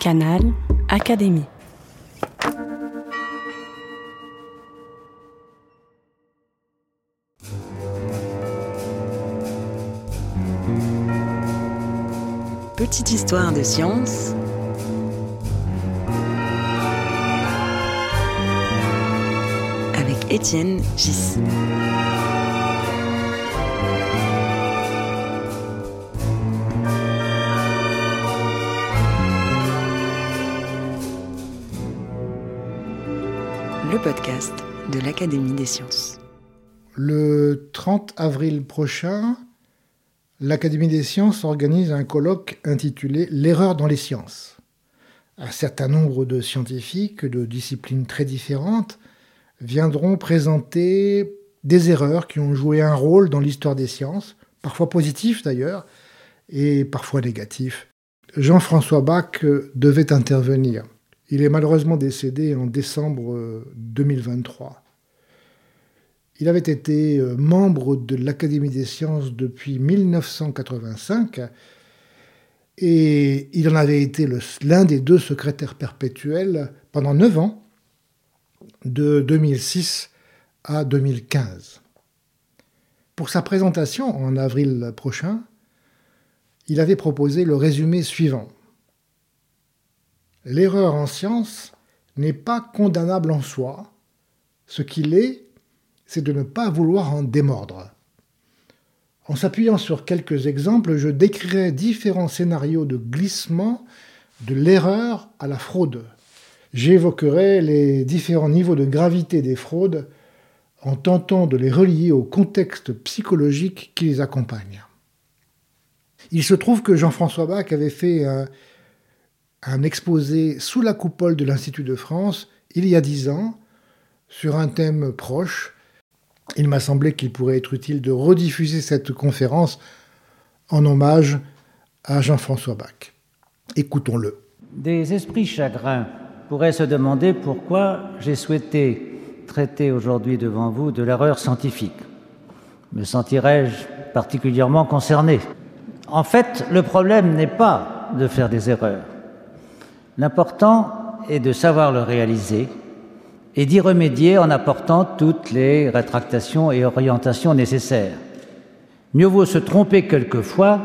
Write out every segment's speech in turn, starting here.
Canal Académie. Petite histoire de science avec Étienne Gis. Le podcast de l'Académie des sciences. Le 30 avril prochain, l'Académie des sciences organise un colloque intitulé L'erreur dans les sciences. Un certain nombre de scientifiques de disciplines très différentes viendront présenter des erreurs qui ont joué un rôle dans l'histoire des sciences, parfois positifs d'ailleurs, et parfois négatifs. Jean-François Bach devait intervenir. Il est malheureusement décédé en décembre 2023. Il avait été euh, membre de l'Académie des sciences depuis 1985 et il en avait été l'un des deux secrétaires perpétuels pendant neuf ans, de 2006 à 2015. Pour sa présentation en avril prochain, il avait proposé le résumé suivant. L'erreur en science n'est pas condamnable en soi. Ce qu'il est, c'est de ne pas vouloir en démordre. En s'appuyant sur quelques exemples, je décrirai différents scénarios de glissement de l'erreur à la fraude. J'évoquerai les différents niveaux de gravité des fraudes en tentant de les relier au contexte psychologique qui les accompagne. Il se trouve que Jean-François Bach avait fait un, un exposé sous la coupole de l'Institut de France il y a dix ans sur un thème proche. Il m'a semblé qu'il pourrait être utile de rediffuser cette conférence en hommage à Jean-François Bach. Écoutons-le. Des esprits chagrins pourraient se demander pourquoi j'ai souhaité traiter aujourd'hui devant vous de l'erreur scientifique. Me sentirais-je particulièrement concerné? En fait, le problème n'est pas de faire des erreurs. L'important est de savoir le réaliser et d'y remédier en apportant toutes les rétractations et orientations nécessaires. Mieux vaut se tromper quelquefois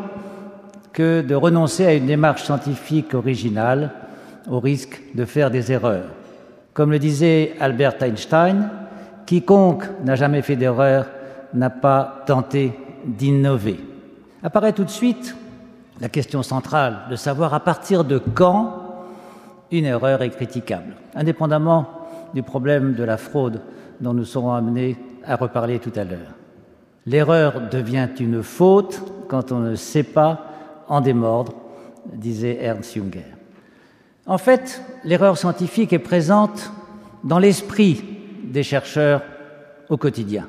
que de renoncer à une démarche scientifique originale au risque de faire des erreurs. Comme le disait Albert Einstein, quiconque n'a jamais fait d'erreur n'a pas tenté d'innover. Apparaît tout de suite la question centrale de savoir à partir de quand une erreur est critiquable, indépendamment du problème de la fraude dont nous serons amenés à reparler tout à l'heure. L'erreur devient une faute quand on ne sait pas en démordre, disait Ernst Junger. En fait, l'erreur scientifique est présente dans l'esprit des chercheurs au quotidien.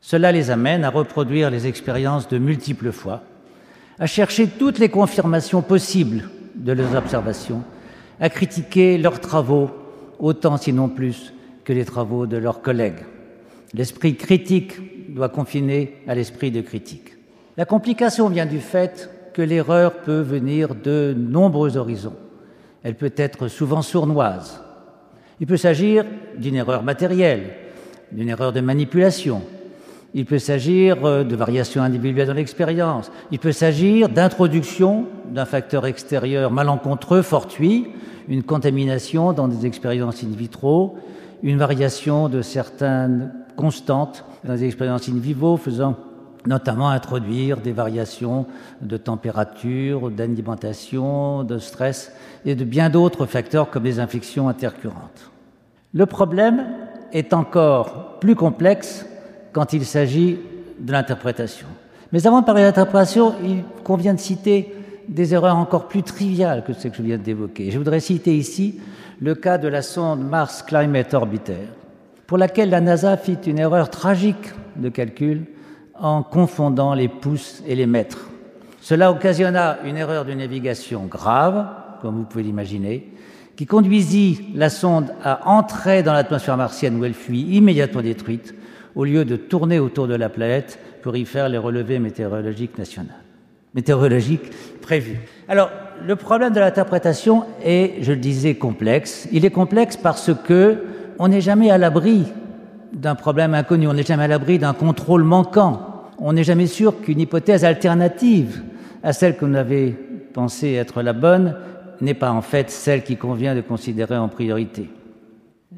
Cela les amène à reproduire les expériences de multiples fois, à chercher toutes les confirmations possibles de leurs observations à critiquer leurs travaux autant sinon plus que les travaux de leurs collègues. L'esprit critique doit confiner à l'esprit de critique. La complication vient du fait que l'erreur peut venir de nombreux horizons. Elle peut être souvent sournoise. Il peut s'agir d'une erreur matérielle, d'une erreur de manipulation. Il peut s'agir euh, de variations individuelles dans l'expérience. Il peut s'agir d'introduction d'un facteur extérieur malencontreux, fortuit, une contamination dans des expériences in vitro, une variation de certaines constantes dans des expériences in vivo, faisant notamment introduire des variations de température, d'alimentation, de stress et de bien d'autres facteurs comme les infections intercurrentes. Le problème est encore plus complexe quand il s'agit de l'interprétation. Mais avant de parler d'interprétation, il convient de citer des erreurs encore plus triviales que ce que je viens d'évoquer. Je voudrais citer ici le cas de la sonde Mars Climate Orbiter, pour laquelle la NASA fit une erreur tragique de calcul en confondant les pouces et les mètres. Cela occasionna une erreur de navigation grave, comme vous pouvez l'imaginer, qui conduisit la sonde à entrer dans l'atmosphère martienne où elle fut immédiatement détruite, au lieu de tourner autour de la planète pour y faire les relevés météorologiques nationaux météorologique prévu. Alors, le problème de l'interprétation est, je le disais, complexe. Il est complexe parce que on n'est jamais à l'abri d'un problème inconnu, on n'est jamais à l'abri d'un contrôle manquant, on n'est jamais sûr qu'une hypothèse alternative à celle qu'on avait pensé être la bonne n'est pas en fait celle qui convient de considérer en priorité.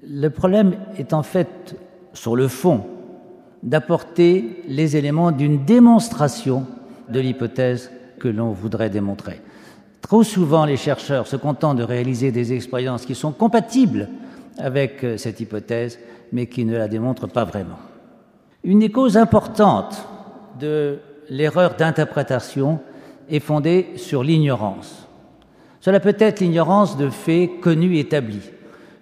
Le problème est en fait, sur le fond, d'apporter les éléments d'une démonstration de l'hypothèse que l'on voudrait démontrer. Trop souvent, les chercheurs se contentent de réaliser des expériences qui sont compatibles avec euh, cette hypothèse, mais qui ne la démontrent pas vraiment. Une des causes importantes de l'erreur d'interprétation est fondée sur l'ignorance. Cela peut être l'ignorance de faits connus et établis,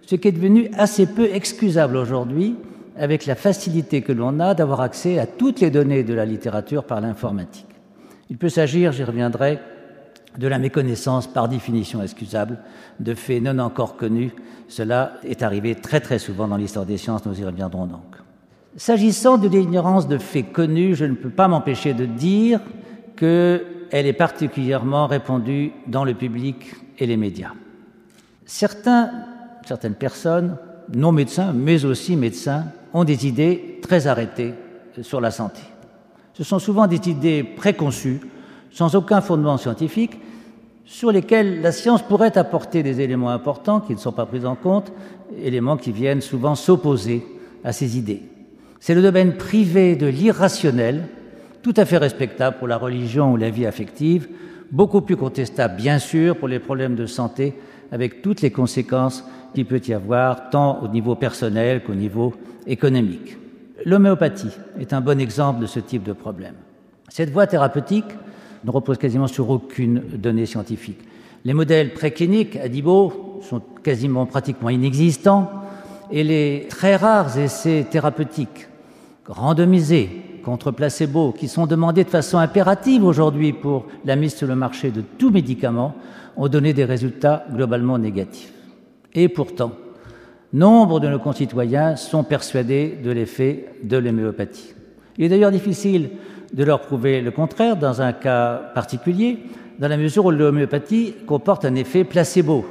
ce qui est devenu assez peu excusable aujourd'hui avec la facilité que l'on a d'avoir accès à toutes les données de la littérature par l'informatique. Il peut s'agir, j'y reviendrai, de la méconnaissance par définition excusable de faits non encore connus. Cela est arrivé très très souvent dans l'histoire des sciences, nous y reviendrons donc. S'agissant de l'ignorance de faits connus, je ne peux pas m'empêcher de dire qu'elle est particulièrement répandue dans le public et les médias. Certaines personnes, non médecins, mais aussi médecins, ont des idées très arrêtées sur la santé. Ce sont souvent des idées préconçues, sans aucun fondement scientifique, sur lesquelles la science pourrait apporter des éléments importants qui ne sont pas pris en compte, éléments qui viennent souvent s'opposer à ces idées. C'est le domaine privé de l'irrationnel, tout à fait respectable pour la religion ou la vie affective, beaucoup plus contestable bien sûr pour les problèmes de santé, avec toutes les conséquences qu'il peut y avoir, tant au niveau personnel qu'au niveau économique. L'homéopathie est un bon exemple de ce type de problème. Cette voie thérapeutique ne repose quasiment sur aucune donnée scientifique. Les modèles précliniques à Dibo sont quasiment pratiquement inexistants et les très rares essais thérapeutiques randomisés contre placebo qui sont demandés de façon impérative aujourd'hui pour la mise sur le marché de tout médicament ont donné des résultats globalement négatifs. Et pourtant, nombre de nos concitoyens sont persuadés de l'effet de l'homéopathie. Il est d'ailleurs difficile de leur prouver le contraire dans un cas particulier, dans la mesure où l'homéopathie comporte un effet placebo.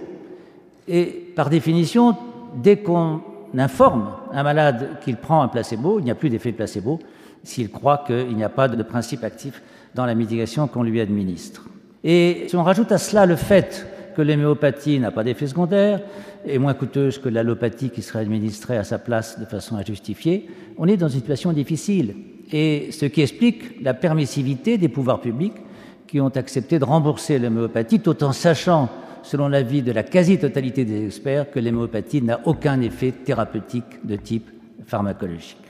Et par définition, dès qu'on informe un malade qu'il prend un placebo, il n'y a plus d'effet placebo s'il croit qu'il n'y a pas de principe actif dans la médication qu'on lui administre. Et si on rajoute à cela le fait que l'homéopathie n'a pas d'effet secondaire, est moins coûteuse que l'allopathie qui serait administrée à sa place de façon injustifiée, on est dans une situation difficile. Et ce qui explique la permissivité des pouvoirs publics qui ont accepté de rembourser l'homéopathie tout en sachant, selon l'avis de la quasi-totalité des experts, que l'homéopathie n'a aucun effet thérapeutique de type pharmacologique.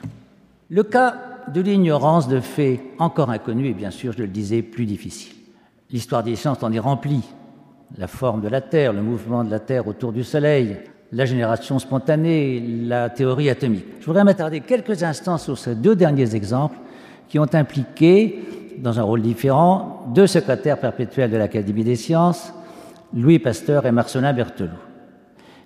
Le cas de l'ignorance de faits encore inconnus est bien sûr, je le disais, plus difficile. L'histoire des sciences en est remplie la forme de la Terre, le mouvement de la Terre autour du Soleil, la génération spontanée, la théorie atomique. Je voudrais m'attarder quelques instants sur ces deux derniers exemples qui ont impliqué, dans un rôle différent, deux secrétaires perpétuels de l'Académie des sciences, Louis Pasteur et Marcelin Berthelot.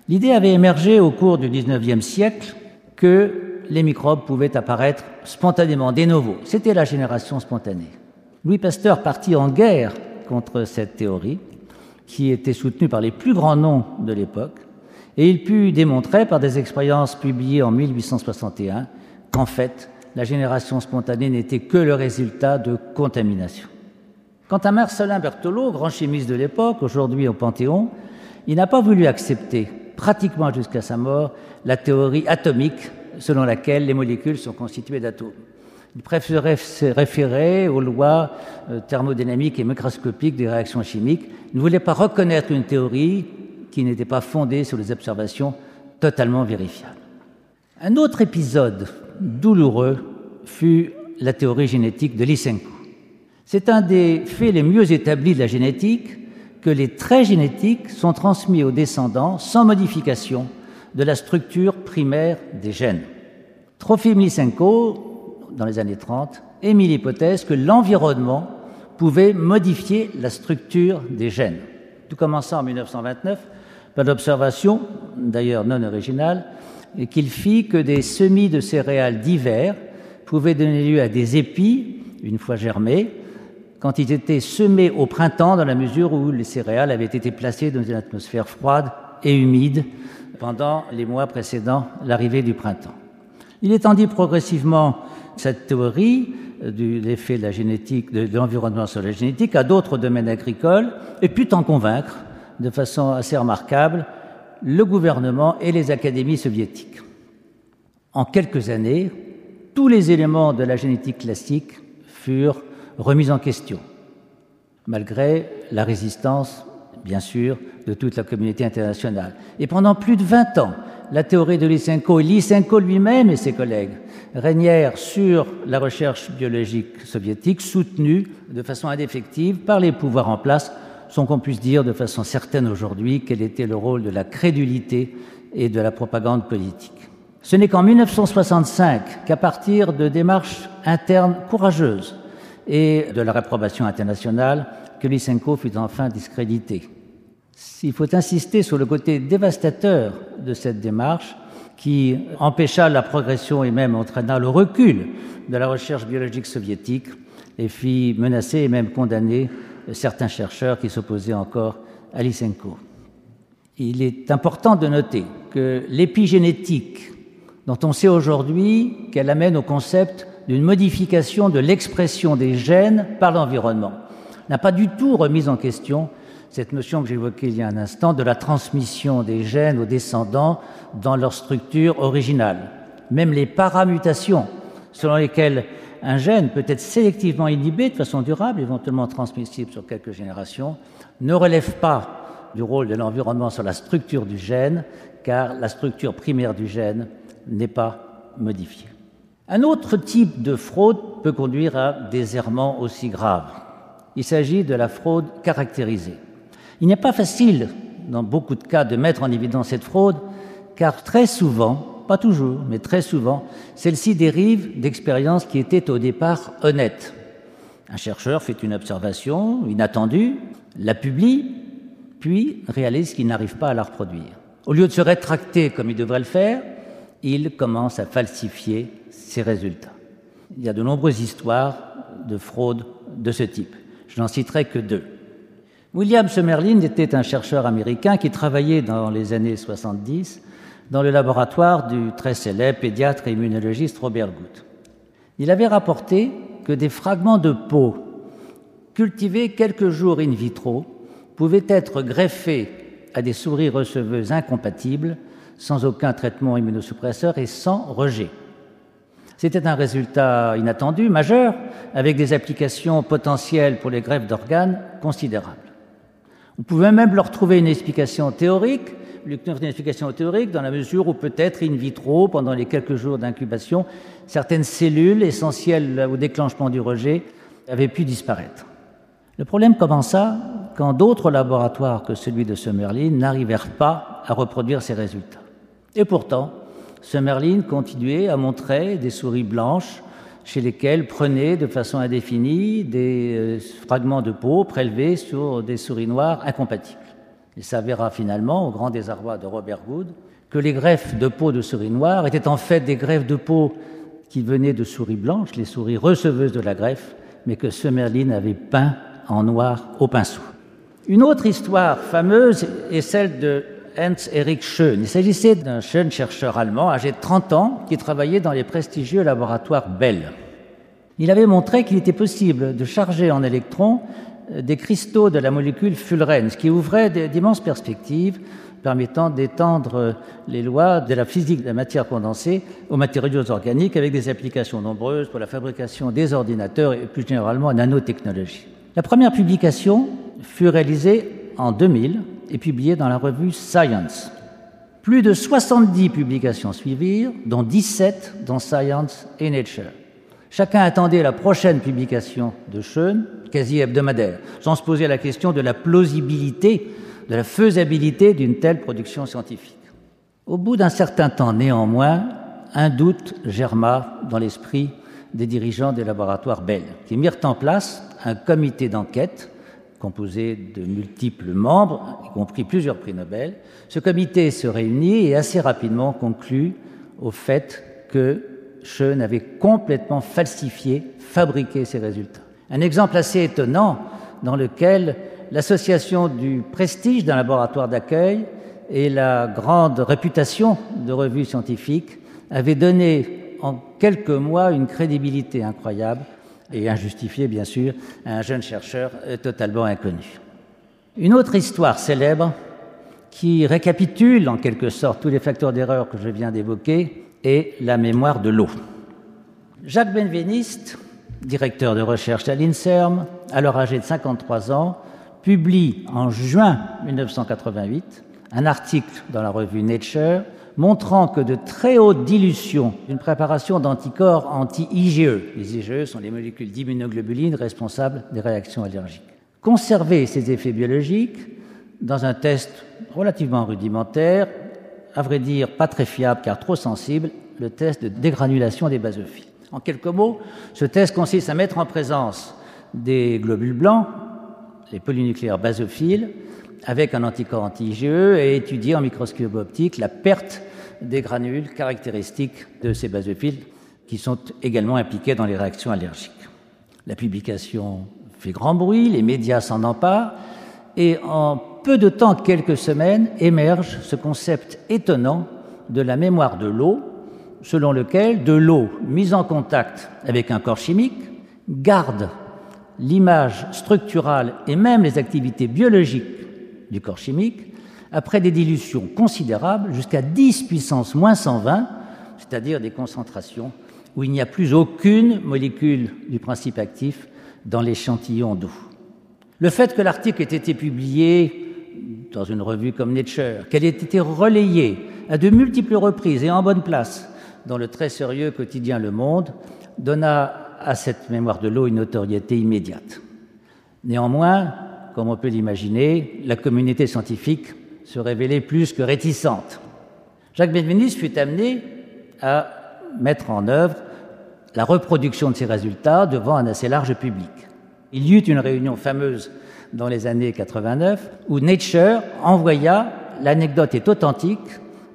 L'idée avait émergé au cours du XIXe siècle que les microbes pouvaient apparaître spontanément, des nouveaux. C'était la génération spontanée. Louis Pasteur partit en guerre contre cette théorie qui était soutenu par les plus grands noms de l'époque, et il put démontrer par des expériences publiées en 1861 qu'en fait, la génération spontanée n'était que le résultat de contamination. Quant à Marcelin Berthelot, grand chimiste de l'époque, aujourd'hui au Panthéon, il n'a pas voulu accepter, pratiquement jusqu'à sa mort, la théorie atomique selon laquelle les molécules sont constituées d'atomes. Il préférait se référer aux lois euh, thermodynamiques et microscopiques des réactions chimiques. Il ne voulait pas reconnaître une théorie qui n'était pas fondée sur des observations totalement vérifiables. Un autre épisode douloureux fut la théorie génétique de Lysenko. C'est un des faits les mieux établis de la génétique que les traits génétiques sont transmis aux descendants sans modification de la structure primaire des gènes. Trofim Lysenko dans les années 30, émis l'hypothèse que l'environnement pouvait modifier la structure des gènes. Tout commença en 1929 par l'observation, d'ailleurs non originale, qu'il fit que des semis de céréales divers pouvaient donner lieu à des épis, une fois germés, quand ils étaient semés au printemps dans la mesure où les céréales avaient été placées dans une atmosphère froide et humide pendant les mois précédant l'arrivée du printemps. Il étendit progressivement cette théorie de l'effet de la génétique, de l'environnement sur la génétique à d'autres domaines agricoles et put en convaincre de façon assez remarquable le gouvernement et les académies soviétiques. En quelques années, tous les éléments de la génétique classique furent remise en question, malgré la résistance, bien sûr, de toute la communauté internationale. Et pendant plus de 20 ans, la théorie de Lysenko et Lysenko lui-même et ses collègues régnèrent sur la recherche biologique soviétique, soutenue de façon indéfectible par les pouvoirs en place, sans qu'on puisse dire de façon certaine aujourd'hui quel était le rôle de la crédulité et de la propagande politique. Ce n'est qu'en 1965 qu'à partir de démarches internes courageuses, et de la réprobation internationale que Lysenko fut enfin discrédité. Il faut insister sur le côté dévastateur de cette démarche qui empêcha la progression et même entraîna le recul de la recherche biologique soviétique et fit menacer et même condamner certains chercheurs qui s'opposaient encore à Lysenko. Il est important de noter que l'épigénétique, dont on sait aujourd'hui qu'elle amène au concept d'une modification de l'expression des gènes par l'environnement. N'a pas du tout remis en question cette notion que j'évoquais il y a un instant de la transmission des gènes aux descendants dans leur structure originale. Même les paramutations, selon lesquelles un gène peut être sélectivement inhibé de façon durable, éventuellement transmissible sur quelques générations, ne relèvent pas du rôle de l'environnement sur la structure du gène, car la structure primaire du gène n'est pas modifiée. Un autre type de fraude peut conduire à des errements aussi graves. Il s'agit de la fraude caractérisée. Il n'est pas facile, dans beaucoup de cas, de mettre en évidence cette fraude, car très souvent, pas toujours, mais très souvent, celle-ci dérive d'expériences qui étaient au départ honnêtes. Un chercheur fait une observation inattendue, la publie, puis réalise qu'il n'arrive pas à la reproduire. Au lieu de se rétracter comme il devrait le faire, il commence à falsifier ses résultats. Il y a de nombreuses histoires de fraude de ce type. Je n'en citerai que deux. William Summerlin était un chercheur américain qui travaillait dans les années 70 dans le laboratoire du très célèbre pédiatre et immunologiste Robert Good. Il avait rapporté que des fragments de peau cultivés quelques jours in vitro pouvaient être greffés à des souris receveuses incompatibles sans aucun traitement immunosuppresseur et sans rejet. C'était un résultat inattendu, majeur, avec des applications potentielles pour les greffes d'organes considérables. On pouvait même leur trouver une explication théorique, une explication théorique dans la mesure où peut-être in vitro, pendant les quelques jours d'incubation, certaines cellules essentielles au déclenchement du rejet avaient pu disparaître. Le problème commença quand d'autres laboratoires que celui de Summerlin n'arrivèrent pas à reproduire ces résultats. Et pourtant, ce Merlin continuait à montrer des souris blanches chez lesquelles prenait de façon indéfinie des euh, fragments de peau prélevés sur des souris noires incompatibles. Il s'avéra finalement, au grand désarroi de Robert Good, que les greffes de peau de souris noires étaient en fait des greffes de peau qui venaient de souris blanches, les souris receveuses de la greffe, mais que ce Merlin avait peint en noir au pinceau. Une autre histoire fameuse est celle de Hans Erich Schön. Il s'agissait d'un jeune chercheur allemand âgé de 30 ans qui travaillait dans les prestigieux laboratoires Bell. Il avait montré qu'il était possible de charger en électrons euh, des cristaux de la molécule fullerène, ce qui ouvrait d'immenses perspectives permettant d'étendre les lois de la physique de la matière condensée aux matériaux organiques avec des applications nombreuses pour la fabrication des ordinateurs et plus généralement nanotechnologie. La première publication fut réalisée en 2000 et publié dans la revue Science. Plus de 70 publications suivirent, dont 17 dans Science et Nature. Chacun attendait la prochaine publication de Schoen, quasi hebdomadaire, sans se poser la question de la plausibilité, de la faisabilité d'une telle production scientifique. Au bout d'un certain temps, néanmoins, un doute germa dans l'esprit des dirigeants des laboratoires Bell, qui mirent en place un comité d'enquête composé de multiples membres, y compris plusieurs prix Nobel. Ce comité se réunit et assez rapidement conclut au fait que Schoen avait complètement falsifié, fabriqué ses résultats. Un exemple assez étonnant dans lequel l'association du prestige d'un laboratoire d'accueil et la grande réputation de revues scientifiques avaient donné en quelques mois une crédibilité incroyable et injustifiée bien sûr à un jeune chercheur totalement inconnu. Une autre histoire célèbre qui récapitule en quelque sorte tous les facteurs d'erreur que je viens d'évoquer est la mémoire de l'eau. Jacques Benveniste, directeur de recherche à l'INSERM, alors âgé de 53 ans, publie en juin 1988 un article dans la revue Nature montrant que de très hautes dilutions d'une préparation d'anticorps anti-IgE, les IgE sont les molécules d'immunoglobulines responsables des réactions allergiques, conservaient ces effets biologiques dans un test relativement rudimentaire, à vrai dire pas très fiable car trop sensible, le test de dégranulation des basophiles. En quelques mots, ce test consiste à mettre en présence des globules blancs, les polynucléaires basophiles, avec un anticorps anti-IgE et étudier en microscope optique la perte des granules caractéristiques de ces basophiles qui sont également impliqués dans les réactions allergiques. La publication fait grand bruit, les médias s'en emparent et en peu de temps, quelques semaines, émerge ce concept étonnant de la mémoire de l'eau, selon lequel de l'eau mise en contact avec un corps chimique garde l'image structurale et même les activités biologiques du corps chimique après des dilutions considérables jusqu'à 10 puissance moins 120, c'est-à-dire des concentrations où il n'y a plus aucune molécule du principe actif dans l'échantillon d'eau. Le fait que l'article ait été publié dans une revue comme Nature, qu'elle ait été relayée à de multiples reprises et en bonne place dans le très sérieux quotidien Le Monde, donna à cette mémoire de l'eau une notoriété immédiate. Néanmoins, comme on peut l'imaginer, la communauté scientifique se révélait plus que réticente. Jacques Benveniste fut amené à mettre en œuvre la reproduction de ces résultats devant un assez large public. Il y eut une réunion fameuse dans les années 89 où Nature envoya, l'anecdote est authentique,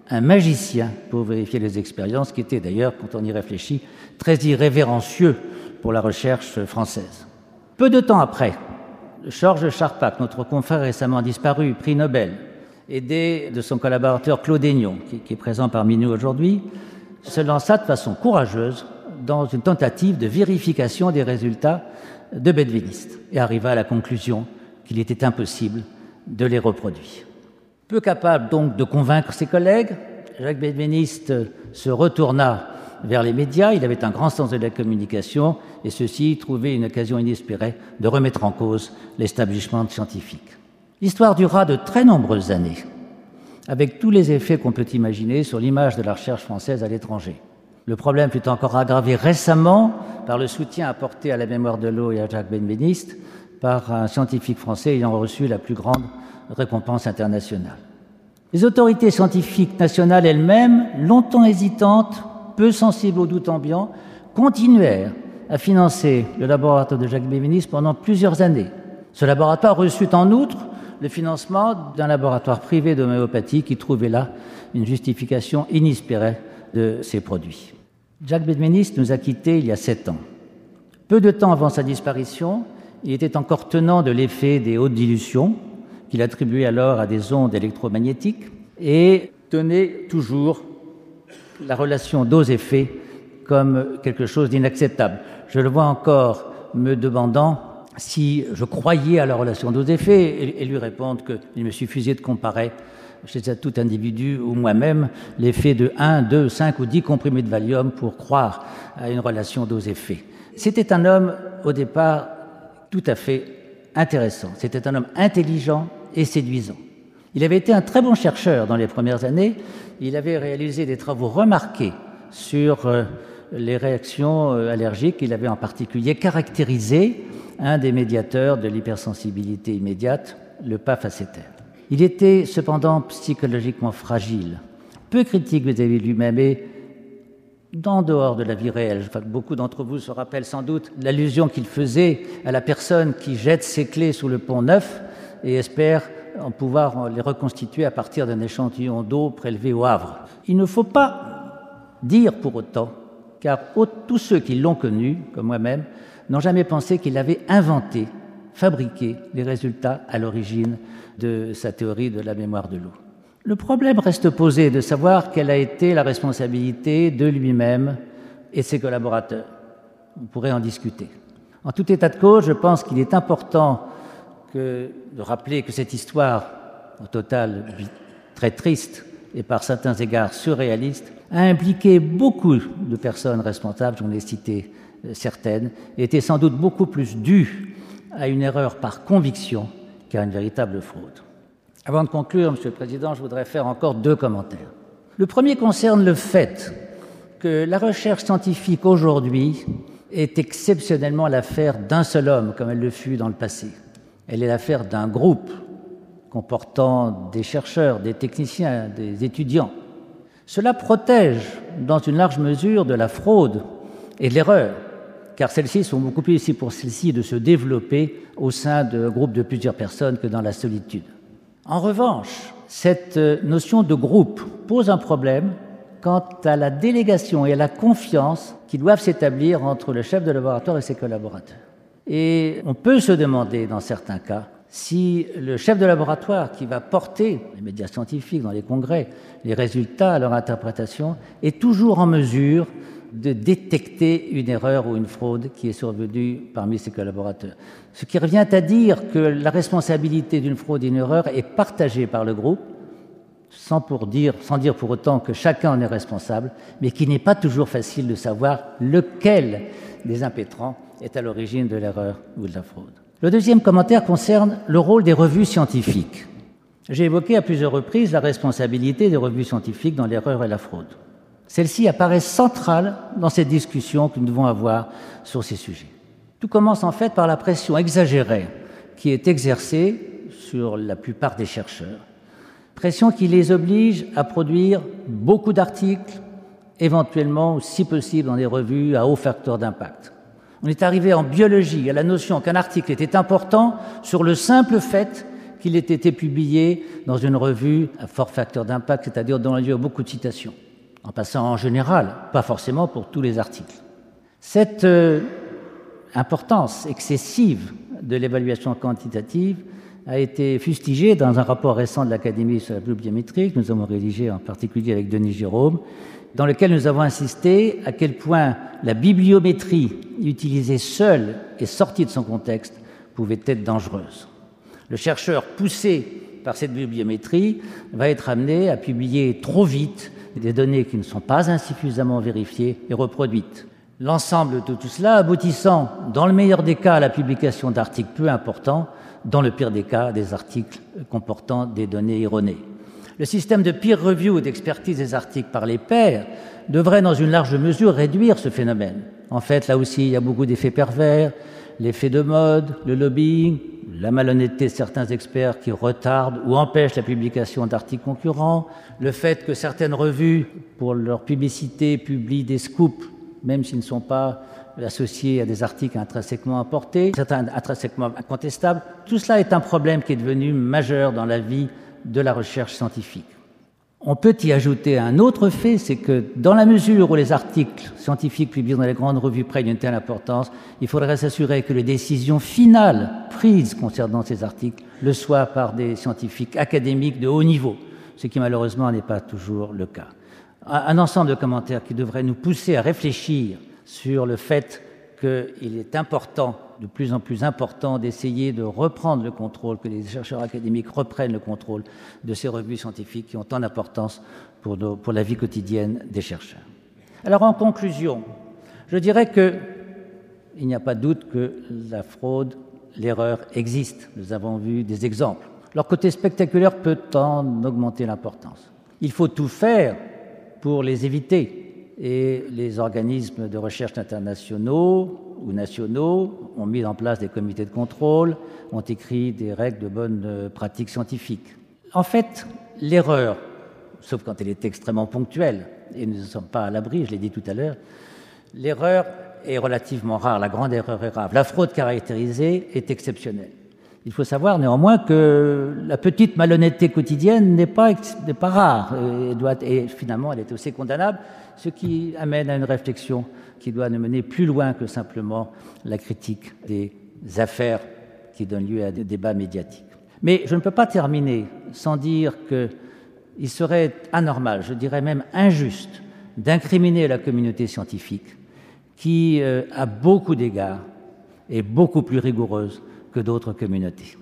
un magicien pour vérifier les expériences, qui était d'ailleurs, quand on y réfléchit, très irrévérencieux pour la recherche française. Peu de temps après, Georges Charpak, notre confrère récemment disparu, prix Nobel, aidé de son collaborateur Claude Aignon, qui, est présent parmi nous aujourd'hui, se lança de façon courageuse dans une tentative de vérification des résultats de Bedviniste et arriva à la conclusion qu'il était impossible de les reproduire. Peu capable donc de convaincre ses collègues, Jacques Bedviniste se retourna vers les médias, il avait un grand sens de la communication et ceci trouvait une occasion inespérée de remettre en cause l'établissement scientifique. L'histoire dura de très nombreuses années, avec tous les effets qu'on peut imaginer sur l'image de la recherche française à l'étranger. Le problème fut encore aggravé récemment par le soutien apporté à la mémoire de l'eau et à Jacques Benveniste par un scientifique français ayant reçu la plus grande récompense internationale. Les autorités scientifiques nationales elles-mêmes, longtemps hésitantes, peu sensibles au doute ambiant, continuèrent à financer le laboratoire de Jacques Bévenis pendant plusieurs années. Ce laboratoire reçut en outre le financement d'un laboratoire privé d'homéopathie qui trouvait là une justification inespérée de ses produits. Jacques Bévenis nous a quittés il y a sept ans. Peu de temps avant sa disparition, il était encore tenant de l'effet des hautes dilutions, qu'il attribuait alors à des ondes électromagnétiques, et tenait toujours la relation dose-effet comme quelque chose d'inacceptable. Je le vois encore me demandant si je croyais à la relation dose-effet et, lui répondre qu'il me suffisait de comparer chez tout individu ou moi-même l'effet de 1, 2, 5 ou 10 comprimés de Valium pour croire à une relation dose-effet. C'était un homme au départ tout à fait intéressant. C'était un homme intelligent et séduisant. Il avait été un très bon chercheur dans les premières années. Il avait réalisé des travaux remarqués sur euh, les réactions euh, allergiques. Il avait en particulier caractérisé un des médiateurs de l'hypersensibilité immédiate, le PAF-acétère. Il était cependant psychologiquement fragile, peu critique vis-à-vis de lui-même et d'en dehors de la vie réelle. beaucoup d'entre vous se rappellent sans doute l'allusion qu'il faisait à la personne qui jette ses clés sous le pont neuf et espère en pouvoir les reconstituer à partir d'un échantillon d'eau prélevé au Havre. Il ne faut pas dire pour autant car tous ceux qui l'ont connu, comme moi-même, n'ont jamais pensé qu'il avait inventé, fabriqué les résultats à l'origine de sa théorie de la mémoire de l'eau. Le problème reste posé de savoir quelle a été la responsabilité de lui-même et ses collaborateurs. On pourrait en discuter. En tout état de cause, je pense qu'il est important de rappeler que cette histoire, au total très triste et par certains égards surréaliste, a impliqué beaucoup de personnes responsables, j'en ai cité certaines, était sans doute beaucoup plus due à une erreur par conviction qu'à une véritable fraude. Avant de conclure, Monsieur le Président, je voudrais faire encore deux commentaires. Le premier concerne le fait que la recherche scientifique aujourd'hui est exceptionnellement l'affaire d'un seul homme, comme elle le fut dans le passé. Elle est l'affaire d'un groupe comportant des chercheurs, des techniciens, des étudiants. Cela protège dans une large mesure de la fraude et de l'erreur, car celles-ci sont beaucoup plus ici pour celles-ci de se développer au sein de groupes de plusieurs personnes que dans la solitude. En revanche, cette notion de groupe pose un problème quant à la délégation et à la confiance qui doivent s'établir entre le chef de laboratoire et ses collaborateurs. Et on peut se demander, dans certains cas, si le chef de laboratoire qui va porter les médias scientifiques dans les congrès, les résultats, leur interprétation, est toujours en mesure de détecter une erreur ou une fraude qui est survenue parmi ses collaborateurs. Ce qui revient à dire que la responsabilité d'une fraude et d'une erreur est partagée par le groupe, sans, pour dire, sans dire pour autant que chacun en est responsable, mais qu'il n'est pas toujours facile de savoir lequel des impétrants est à l'origine de l'erreur ou de la fraude. Le deuxième commentaire concerne le rôle des revues scientifiques. J'ai évoqué à plusieurs reprises la responsabilité des revues scientifiques dans l'erreur et la fraude. Celle-ci apparaît centrale dans cette discussion que nous devons avoir sur ces sujets. Tout commence en fait par la pression exagérée qui est exercée sur la plupart des chercheurs. Pression qui les oblige à produire beaucoup d'articles, éventuellement, si possible, dans des revues à haut facteur d'impact. On est arrivé en biologie à la notion qu'un article était important sur le simple fait qu'il ait été publié dans une revue à fort facteur d'impact, c'est-à-dire dans y a beaucoup de citations, en passant en général, pas forcément pour tous les articles. Cette euh, importance excessive de l'évaluation quantitative a été fustigée dans un rapport récent de l'Académie sur la bibliométrie que nous avons rédigé en particulier avec Denis Jérôme, dans lequel nous avons insisté à quel point la bibliométrie utilisée seule et sortie de son contexte pouvait être dangereuse. Le chercheur poussé par cette bibliométrie va être amené à publier trop vite des données qui ne sont pas insuffisamment vérifiées et reproduites. L'ensemble de tout cela aboutissant, dans le meilleur des cas, à la publication d'articles peu importants, dans le pire des cas, des articles comportant des données erronées. Le système de peer review d'expertise des articles par les pairs devrait dans une large mesure réduire ce phénomène. En fait, là aussi, il y a beaucoup d'effets pervers, l'effet de mode, le lobbying, la malhonnêteté de certains experts qui retardent ou empêchent la publication d'articles concurrents, le fait que certaines revues, pour leur publicité, publient des scoops, même s'ils ne sont pas associés à des articles intrinsèquement apportés, certains intrinsèquement incontestables. Tout cela est un problème qui est devenu majeur dans la vie de la recherche scientifique. On peut y ajouter un autre fait, c'est que dans la mesure où les articles scientifiques publiés dans les grandes revues prennent une telle importance, il faudrait s'assurer que les décisions finales prises concernant ces articles le soient par des scientifiques académiques de haut niveau, ce qui malheureusement n'est pas toujours le cas. Un ensemble de commentaires qui devraient nous pousser à réfléchir sur le fait qu'il est important, de plus en plus important, d'essayer de reprendre le contrôle, que les chercheurs académiques reprennent le contrôle de ces revues scientifiques qui ont tant d'importance pour, la vie quotidienne des chercheurs. Alors en conclusion, je dirais que il n'y a pas de doute que la fraude, l'erreur existe. Nous avons vu des exemples. Leur côté spectaculaire peut en augmenter l'importance. Il faut tout faire pour les éviter et les organismes de recherche internationaux ou nationaux ont mis en place des comités de contrôle, ont écrit des règles de bonne euh, pratique scientifique. En fait, l'erreur, sauf quand elle est extrêmement ponctuelle, et nous ne sommes pas à l'abri, je l'ai dit tout à l'heure, l'erreur est relativement rare, la grande erreur est rare. La fraude caractérisée est exceptionnelle. Il faut savoir néanmoins que la petite malhonnêteté quotidienne n'est pas, rare doit, et finalement elle est aussi condamnable, ce qui amène à une réflexion qui doit nous mener plus loin que simplement la critique des affaires qui donnent lieu à des débats médiatiques. Mais je ne peux pas terminer sans dire qu'il serait anormal, je dirais même injuste, d'incriminer la communauté scientifique qui, euh, à beaucoup d'égards, est beaucoup plus rigoureuse que d'autres communautés.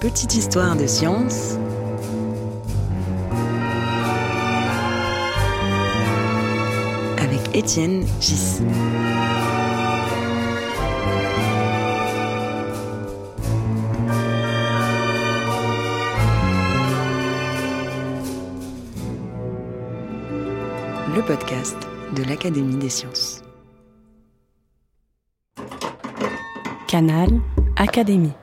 Petite histoire de science. Étienne Gis. Le podcast de l'Académie des sciences. Canal Académie.